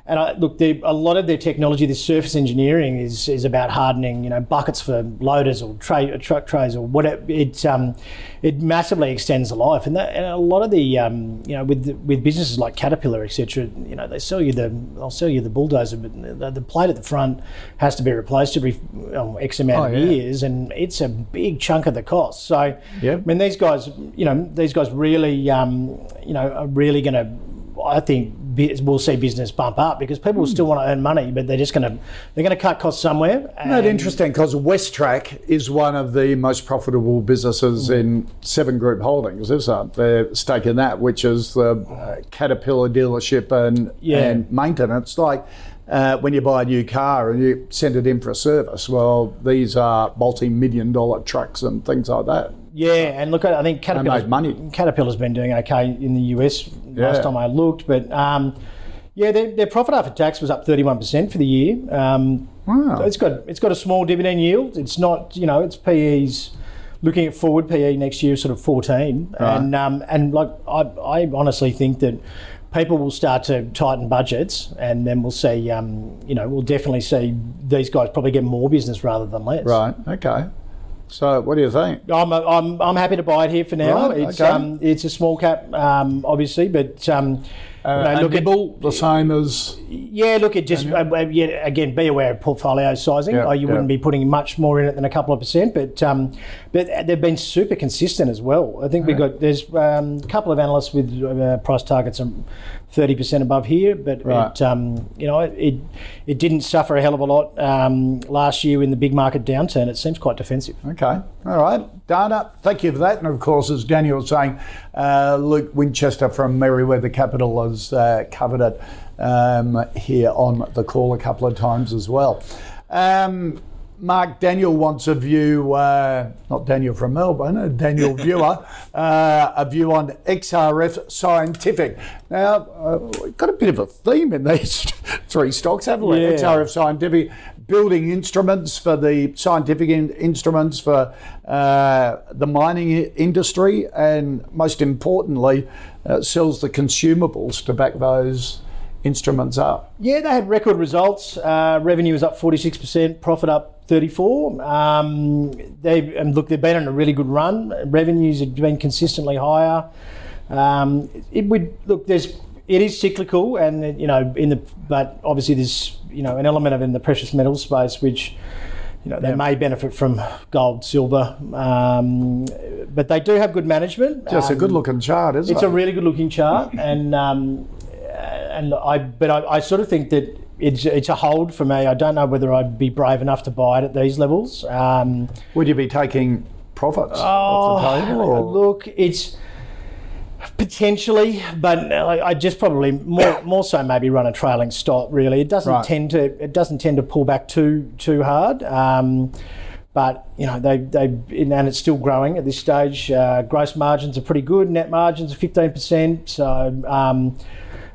and I, look, a lot of their technology, the surface engineering, is is about hardening, you know, buckets for loaders or tray, truck trays or whatever. It um, it massively extends the life, and, that, and a lot of the um, you know with with businesses like Caterpillar, etc. You know, they sell you the they'll sell you the bulldozer, but the, the plate at the front has to be replaced every um, X amount oh, of yeah. years, and it's a big chunk of the cost. So, yep. I mean, these guys, you know, these guys really, um, you know, are really going to I think we'll see business bump up because people mm. still want to earn money, but they're just going to they're going to cut costs somewhere. Isn't that interesting? Because WesTrac is one of the most profitable businesses mm. in Seven Group Holdings, isn't it? Their stake in that, which is the uh, Caterpillar dealership and yeah. and maintenance, like. Uh, when you buy a new car and you send it in for a service, well, these are multi-million dollar trucks and things like that. Yeah, and look, I think Caterpillar's, money. Caterpillar's been doing okay in the US yeah. last time I looked, but um, yeah, their, their, profit after tax was up 31% for the year. Um, wow. It's got it's got a small dividend yield. It's not, you know, it's PE's looking at forward PE next year, sort of 14. Right. And um, and like I, I honestly think that people will start to tighten budgets, and then we'll see. Um, you know, we'll definitely see these guys probably get more business rather than less. Right. Okay. So, what do you think? I'm, I'm, I'm happy to buy it here for now. Right, it's okay. um, it's a small cap, um, obviously, but um, uh, you look at, the same as. Yeah, look, it just uh, yeah, again be aware of portfolio sizing. Yeah, you yeah. wouldn't be putting much more in it than a couple of percent, but um, but they've been super consistent as well. I think we've got there's um, a couple of analysts with uh, price targets thirty percent above here, but right. it, um, you know it it didn't suffer a hell of a lot um, last year in the big market downturn. It seems quite defensive. Okay, all right, Dana, thank you for that. And of course, as Daniel was saying, uh, Luke Winchester from Merewether Capital has uh, covered it um, here on the call a couple of times as well. Mark Daniel wants a view, uh, not Daniel from Melbourne, a Daniel viewer, uh, a view on XRF Scientific. Now, uh, we've got a bit of a theme in these three stocks, haven't we? Yeah. XRF Scientific, building instruments for the scientific in- instruments for uh, the mining industry, and most importantly, uh, sells the consumables to back those instruments up. Yeah, they had record results. Uh, revenue was up 46%, profit up 34. Um, they and look, they've been on a really good run. Revenues have been consistently higher. Um, it would look. There's it is cyclical, and you know, in the but obviously there's you know an element of in the precious metals space which. You know, they may benefit from gold, silver, um, but they do have good management. Just a um, good looking chart, isn't it's it? It's a really good looking chart, and um, and I, but I, I sort of think that it's it's a hold for me. I don't know whether I'd be brave enough to buy it at these levels. Um, Would you be taking profits oh, off the table? Or? Look, it's potentially, but I just probably more more so maybe run a trailing stop. Really, it doesn't right. tend to it doesn't tend to pull back too too hard. Um, but you know they they and it's still growing at this stage. Uh, gross margins are pretty good. Net margins are fifteen percent. So. Um,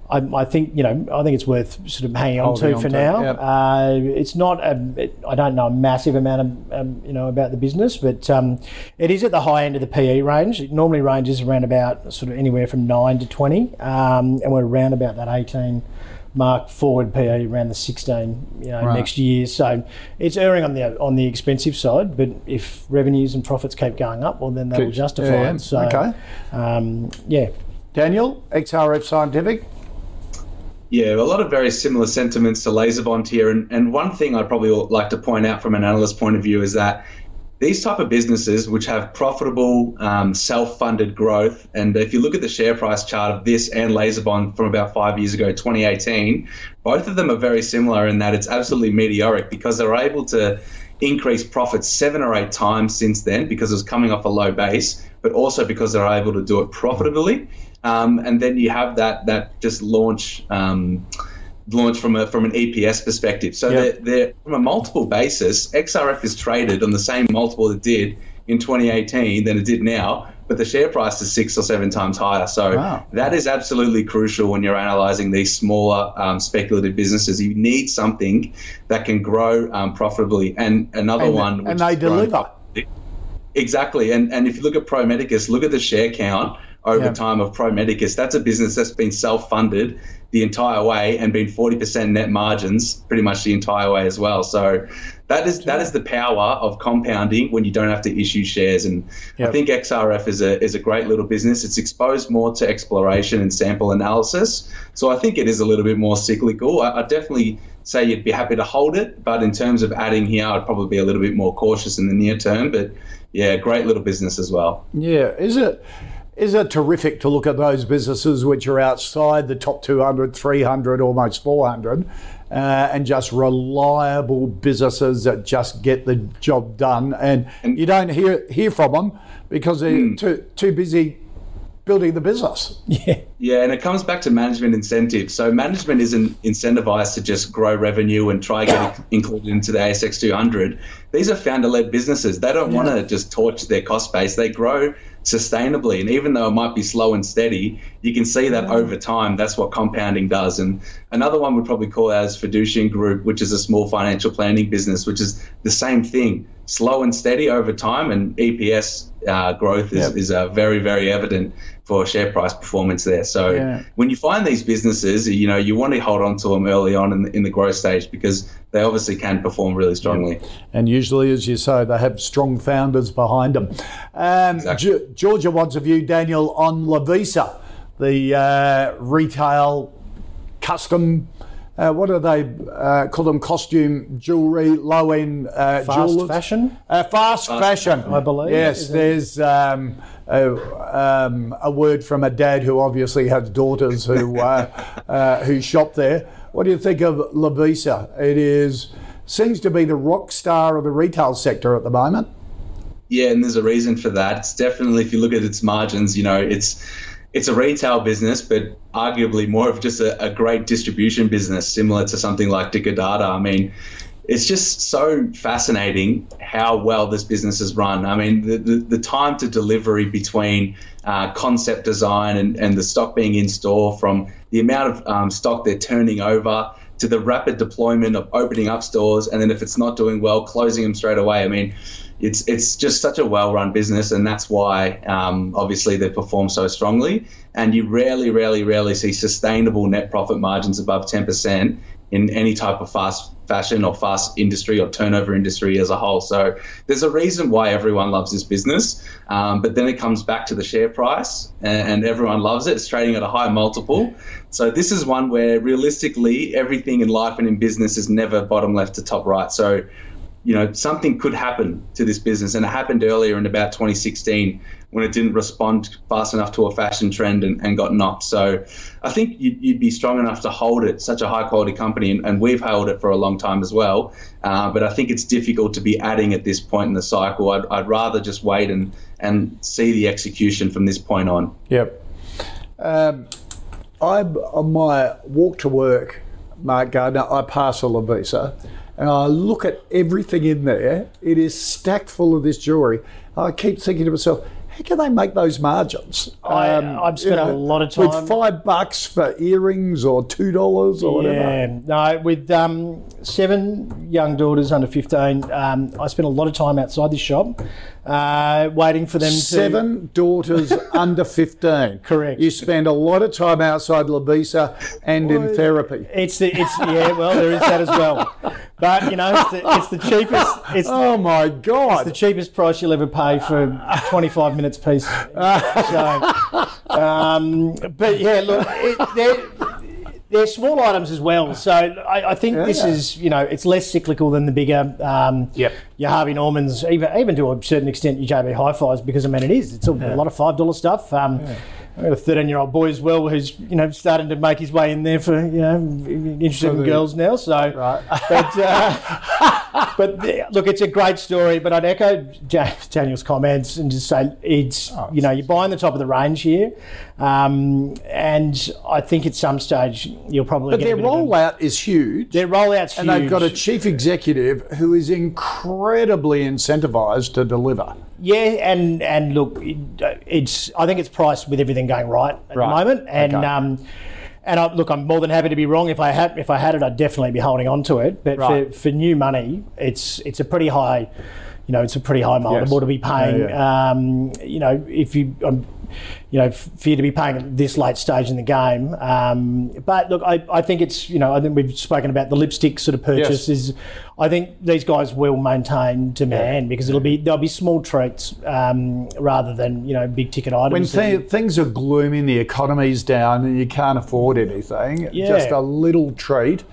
I, I, think you know I think it's worth sort of hanging on to for now. Yep. Uh, it's not a, it, I don't know a massive amount of um, you know about the business, but um, it is at the high end of the PE range. It normally ranges around about sort of anywhere from nine to twenty, um, and we're around about that eighteen mark forward PE around the 16 you know right. next year so it's erring on the on the expensive side but if revenues and profits keep going up well then that will justify yeah, it so okay. um, yeah Daniel XRF Scientific yeah, a lot of very similar sentiments to LaserBond here. And, and one thing I'd probably like to point out from an analyst point of view is that these type of businesses which have profitable um, self-funded growth and if you look at the share price chart of this and LaserBond from about five years ago 2018 both of them are very similar in that it's absolutely meteoric because they're able to increase profits seven or eight times since then because it was coming off a low base but also because they're able to do it profitably um, and then you have that that just launch um, launch from a from an EPS perspective. So they're, they're, from a multiple basis. XRF is traded on the same multiple it did in 2018 than it did now, but the share price is six or seven times higher. So wow. that is absolutely crucial when you're analyzing these smaller um, speculative businesses. You need something that can grow um, profitably. And another and, one, and they deliver. Exactly. And and if you look at Pro Medicus, look at the share count over Yeah. time of Pro Medicus. That's a business that's been self funded the entire way and been 40% net margins pretty much the entire way as well. So that is that is the power of compounding when you don't have to issue shares. And I think XRF is a is a great little business. It's exposed more to exploration and sample analysis. So I think it is a little bit more cyclical. I, I definitely say you'd be happy to hold it, but in terms of adding here, I'd probably be a little bit more cautious in the near term. But yeah, great little business as well. Yeah, is it is it terrific to look at those businesses which are outside the top 200, 300, almost 400, uh, and just reliable businesses that just get the job done, and, you don't hear hear from them because they're too too busy building the business. Yeah. Yeah, and it comes back to management incentives. So management isn't incentivized to just grow revenue and try get included into the ASX 200. These are founder-led businesses. They don't want to just torch their cost base. They grow sustainably, and even though it might be slow and steady, you can see that over time. That's what compounding does. And another one we'd probably call is Fiducian Group, which is a small financial planning business, which is the same thing, slow and steady over time, and EPS uh, growth is, Yep. is uh, very, very evident for share price performance there. So Yeah. when you find these businesses, you know, you want to hold on to them early on in the, in the growth stage because they obviously can perform really strongly. And usually, as you say, they have strong founders behind them. Um, Exactly. Ge- Georgia wants a view, Daniel, on Lovisa, the uh, retail custom. Uh, what do they uh, call them? Costume jewelry, low end uh, Fast jewelers. fashion? Uh, fast, fashion, I believe, Yes, is there's um, a, um, a word from a dad who obviously has daughters who uh, uh, who shop there. What do you think of Lovisa? It is seems to be the rock star of the retail sector at the moment. Yeah, and there's a reason for that. It's definitely, if you look at its margins, you know, it's it's a retail business, but arguably more of just a, a great distribution business, similar to something like Dicker Data. I mean, it's just so fascinating how well this business is run. I mean, the, the, the time to delivery between uh, concept design and, and the stock being in store, from the amount of um, stock they're turning over to the rapid deployment of opening up stores, and then if it's not doing well, closing them straight away. I mean, it's it's just such a well-run business, and that's why um, obviously they perform so strongly. And you rarely, rarely, rarely see sustainable net profit margins above 10% in any type of fast fashion or fast industry or turnover industry as a whole. So there's a reason why everyone loves this business, um, but then it comes back to the share price, and, and everyone loves it. It's trading at a high multiple. So this is one where realistically, everything in life and in business is never bottom left to top right. So you know, something could happen to this business. And it happened earlier in about 2016 when it didn't respond fast enough to a fashion trend and, and got knocked. So I think you'd, you'd be strong enough to hold it, such a high quality company. And, and we've held it for a long time as well. Uh, but I think it's difficult to be adding at this point in the cycle. I'd, I'd rather just wait and, and see the execution from this point on. Yep. Um, I on my walk to work, Mark Gardner, I pass a Lovisa, and I look at everything in there. It is stacked full of this jewellery. I keep thinking to myself, how can they make those margins? I- I've spent a lot of time- with five bucks for earrings or two dollars or whatever. Yeah, no, with um, seven young daughters under 15, um, I spent a lot of time outside this shop uh, waiting for them to. Seven daughters under 15. Correct. You spend a lot of time outside Lovisa and in therapy. It's the it's yeah well there is that as well, but you know it's the, it's the cheapest it's Oh my God. It's the cheapest price you'll ever pay for 25 minutes piece. So, um, but yeah, look, it, they're, small items as well. So I, I think this Yeah. is, you know, it's less cyclical than the bigger, um, Yep. your Harvey Normans, even even to a certain extent, your JB Hi-Fi's, because I mean it is. It's a, a lot of five dollar stuff. Um, I've got a 13 year old boy as well who's you know starting to make his way in there for you know interested in the- girls now. So, Right. but uh, but look, it's a great story. But I'd echo Daniel's comments and just say it's Oh, you know you're buying the top of the range here, um, and I think at some stage you'll probably But their of a- rollout is huge. their rollout's and huge. And they've got a chief executive who is incredibly incentivised to deliver. Yeah, and and look, it, it's I think it's priced with everything going right at Right. the moment, and Okay. um, and I, look, I'm more than happy to be wrong. If I had if I had it, I'd definitely be holding on to it. But Right. for, for new money, it's it's a pretty high, you know, it's a pretty high multiple Yes. to be paying. Yeah, Um, you know, if you. Um, you know, for you to be paying at this late stage in the game. Um, but look, I, I think it's, you know, I think we've spoken about the lipstick sort of purchases. Yes. I think these guys will maintain demand because it'll be, there'll be small treats um, rather than, you know, big ticket items. When th- things are gloomy, the economy's down, and you can't afford anything, Yeah. just a little treat,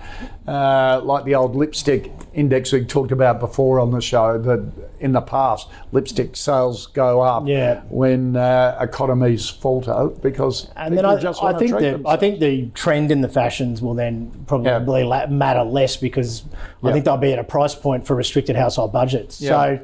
uh, like the old lipstick index we talked about before on the show, that in the past, lipstick sales go up Yeah. when uh, economies falter because And then I, just I think the I think the trend in the fashions will then probably la- matter less because I think they'll be at a price point for restricted household budgets. Yeah. So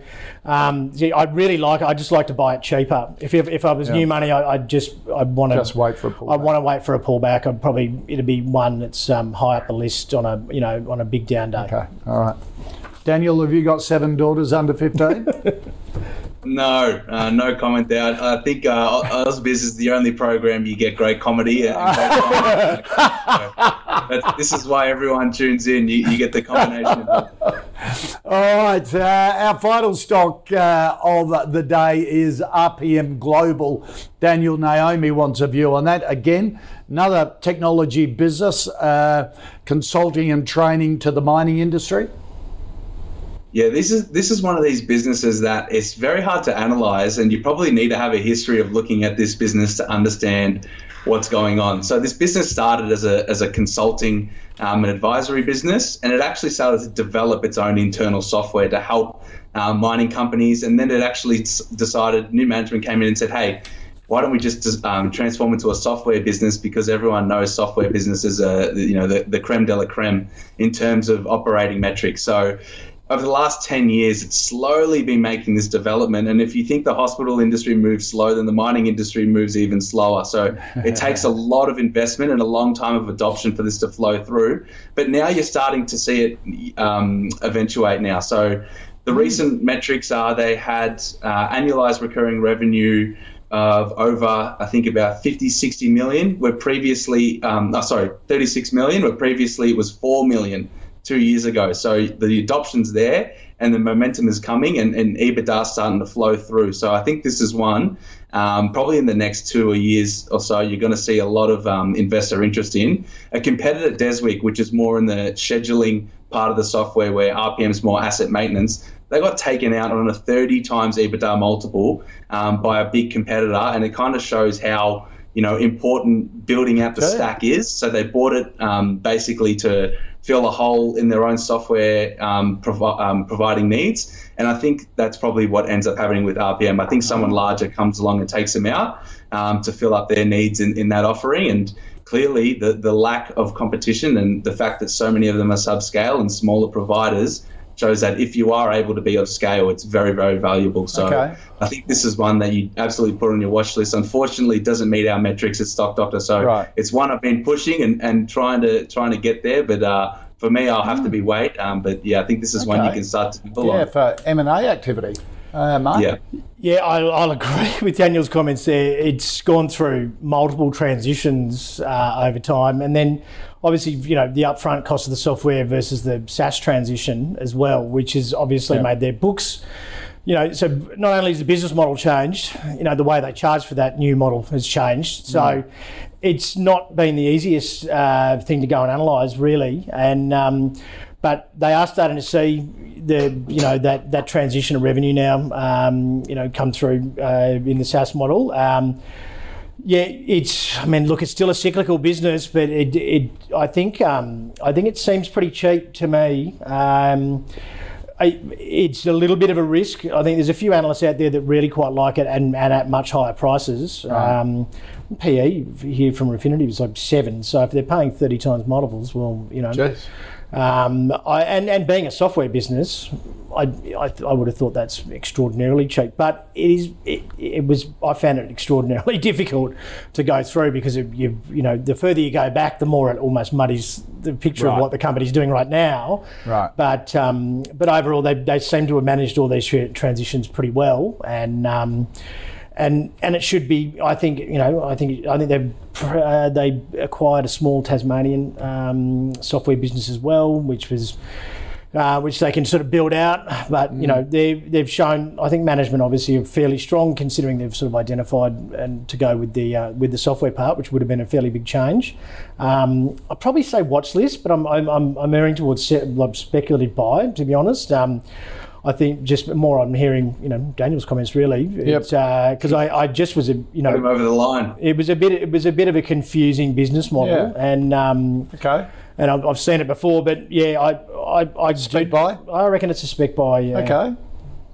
um, yeah, I really like. I just like to buy it cheaper. If if, if I was new money, I, I'd just I'd want to Just wait for a I pullback. want to wait for a pullback. I'd probably it'd be one that's um, high up the list on a you know on a big down day. Okay, all right. Daniel, have you got seven daughters under 15? No, uh, no comment there. I I think uh, Ausbiz is the only program you get great comedy. And great comedy. So this is why everyone tunes in. You, you get the combination All right, uh, our final stock uh, of the day is RPM Global. Daniel Naomi wants a view on that. Again, another technology business, uh, consulting and training to the mining industry. Yeah, this is this is one of these businesses that it's very hard to analyze, and you probably need to have a history of looking at this business to understand what's going on. So this business started as a as a consulting um, and advisory business, and it actually started to develop its own internal software to help uh, mining companies, and then it actually decided new management came in and said, hey. Why don't we just um, transform into a software business? Because everyone knows software businesses are, you know, the, the creme de la creme in terms of operating metrics. So, over the last 10 years, it's slowly been making this development. And if you think the hospital industry moves slow, then the mining industry moves even slower. So it takes a lot of investment and a long time of adoption for this to flow through. But now you're starting to see it um, eventuate now. So the recent metrics are they had uh, annualized recurring revenue of over, I think, about 50, 60 million, where previously, um, oh, sorry, 36 million, where previously it was 4 million two years ago. So the adoption's there and the momentum is coming and, and EBITDA starting to flow through. So I think this is one. Um, probably in the next two years or so, you're going to see a lot of um, investor interest in a competitor, Deswik, which is more in the scheduling part of the software where RPM is more asset maintenance. They got taken out on a 30 times EBITDA multiple um, by a big competitor, and it kind of shows how you know important building out the Okay. stack is. So they bought it um, basically to fill a hole in their own software um, provi- um, providing needs. And I think that's probably what ends up happening with RPM. I think someone larger comes along and takes them out um, to fill up their needs in, in that offering. And clearly, the, the lack of competition and the fact that so many of them are subscale and smaller providers shows that if you are able to be of scale, it's very, very valuable. So Okay. I think this is one that you absolutely put on your watch list. Unfortunately, it doesn't meet our metrics at Stock Doctor. So Right. it's one I've been pushing and, and trying to trying to get there. But uh, for me, I'll have to be wait. Um, but yeah, I think this is one you can start to build Yeah, for M&A activity. Uh, Mark? Yeah. Yeah, I, I'll agree with Daniel's comments there. It's gone through multiple transitions uh, over time, and then obviously, you know, the upfront cost of the software versus the SaaS transition as well, which has obviously Yeah. made their books. You know, so not only has the business model changed, you know, the way they charge for that new model has changed. So it's not been the easiest uh, thing to go and analyse, really. And um, but they are starting to see the you know that that transition of revenue now, um, you know, come through uh, in the SaaS model. Um, yeah, it's. I mean, look, it's still a cyclical business, but it. it I think. Um, I think it seems pretty cheap to me. Um, I, it's a little bit of a risk. I think there's a few analysts out there that really quite like it and, and at much higher prices. Um, PE here from Refinitiv is like seven. So if they're paying 30 times multiples, well, you know. Jeez. Um, I, and, and being a software business, I, I, I would have thought that's extraordinarily cheap. But it is it, it was I found it extraordinarily difficult to go through because of you you know the further you go back, the more it almost muddies the picture Right. of what the company's doing right now. Right. But um, but overall, they, they seem to have managed all these transitions pretty well, and um, and and it should be. I think you know. I think I think they've uh, they acquired a small Tasmanian um, software business as well, which was. uh, which they can sort of build out. But you know, they they've shown I think management obviously are fairly strong considering they've sort of identified and to go with the uh, with the software part, which would have been a fairly big change. Um, I'd probably say watch list, but I'm I'm, I'm, I'm erring towards speculative buy to be honest. Um, I think just more I'm hearing, you know, Daniel's comments really. Because I, I just was a, you Got him know, over the line. it was a bit, it was a bit of a confusing business model, Yeah. and um, Okay. and I've, I've seen it before, but yeah, I, I, I Spec buy? I reckon it's a spec buy. Yeah. Okay.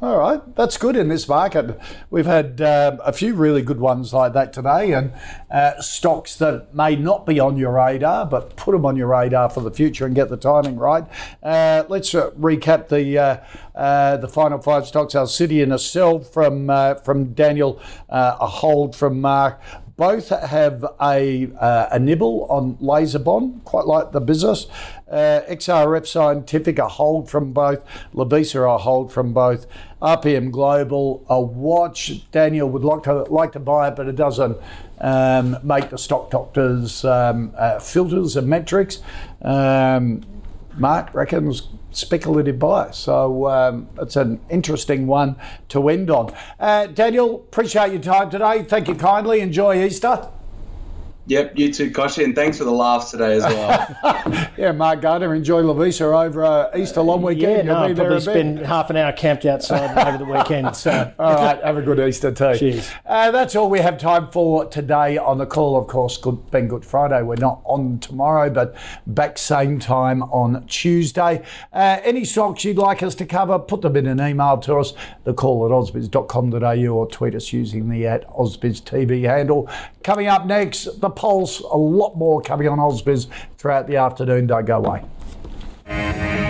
All right, that's good in this market. We've had um, a few really good ones like that today, and uh, stocks that may not be on your radar, but put them on your radar for the future and get the timing right. Uh, let's uh, recap the uh, uh, the final five stocks: Alcidion, a sell from uh, from Daniel, uh, a hold from Mark. Both have a, uh, a nibble on LaserBond, quite like the business. Uh, XRF Scientific, a hold from both. Lovisa, a hold from both. RPM Global, a watch. Daniel would like to like to buy it, but it doesn't um, make the stock doctors um, uh, filters and metrics. Um, Mark reckons speculative buy. So um, it's an interesting one to end on. Uh, Daniel, appreciate your time today. Thank you kindly. Enjoy Easter. Yep, you too, Koshy, and thanks for the laughs today as well. Yeah, Mark Gardner, enjoy Lovisa over uh, Easter long Yeah, weekend. no, You'll I'll probably spend half an hour camped outside over the weekend. So All right, have a good Easter too. Cheers. Uh, that's all we have time for today on the call. Of course, good, been Good Friday. We're not on tomorrow, but back same time on Tuesday. Uh, any stocks you'd like us to cover, put them in an email to us, the call at ausbiz.com.au or tweet us using the at ausbiztv handle. Coming up next, the pulse. A lot more coming on ausbiz throughout the afternoon. Don't go away.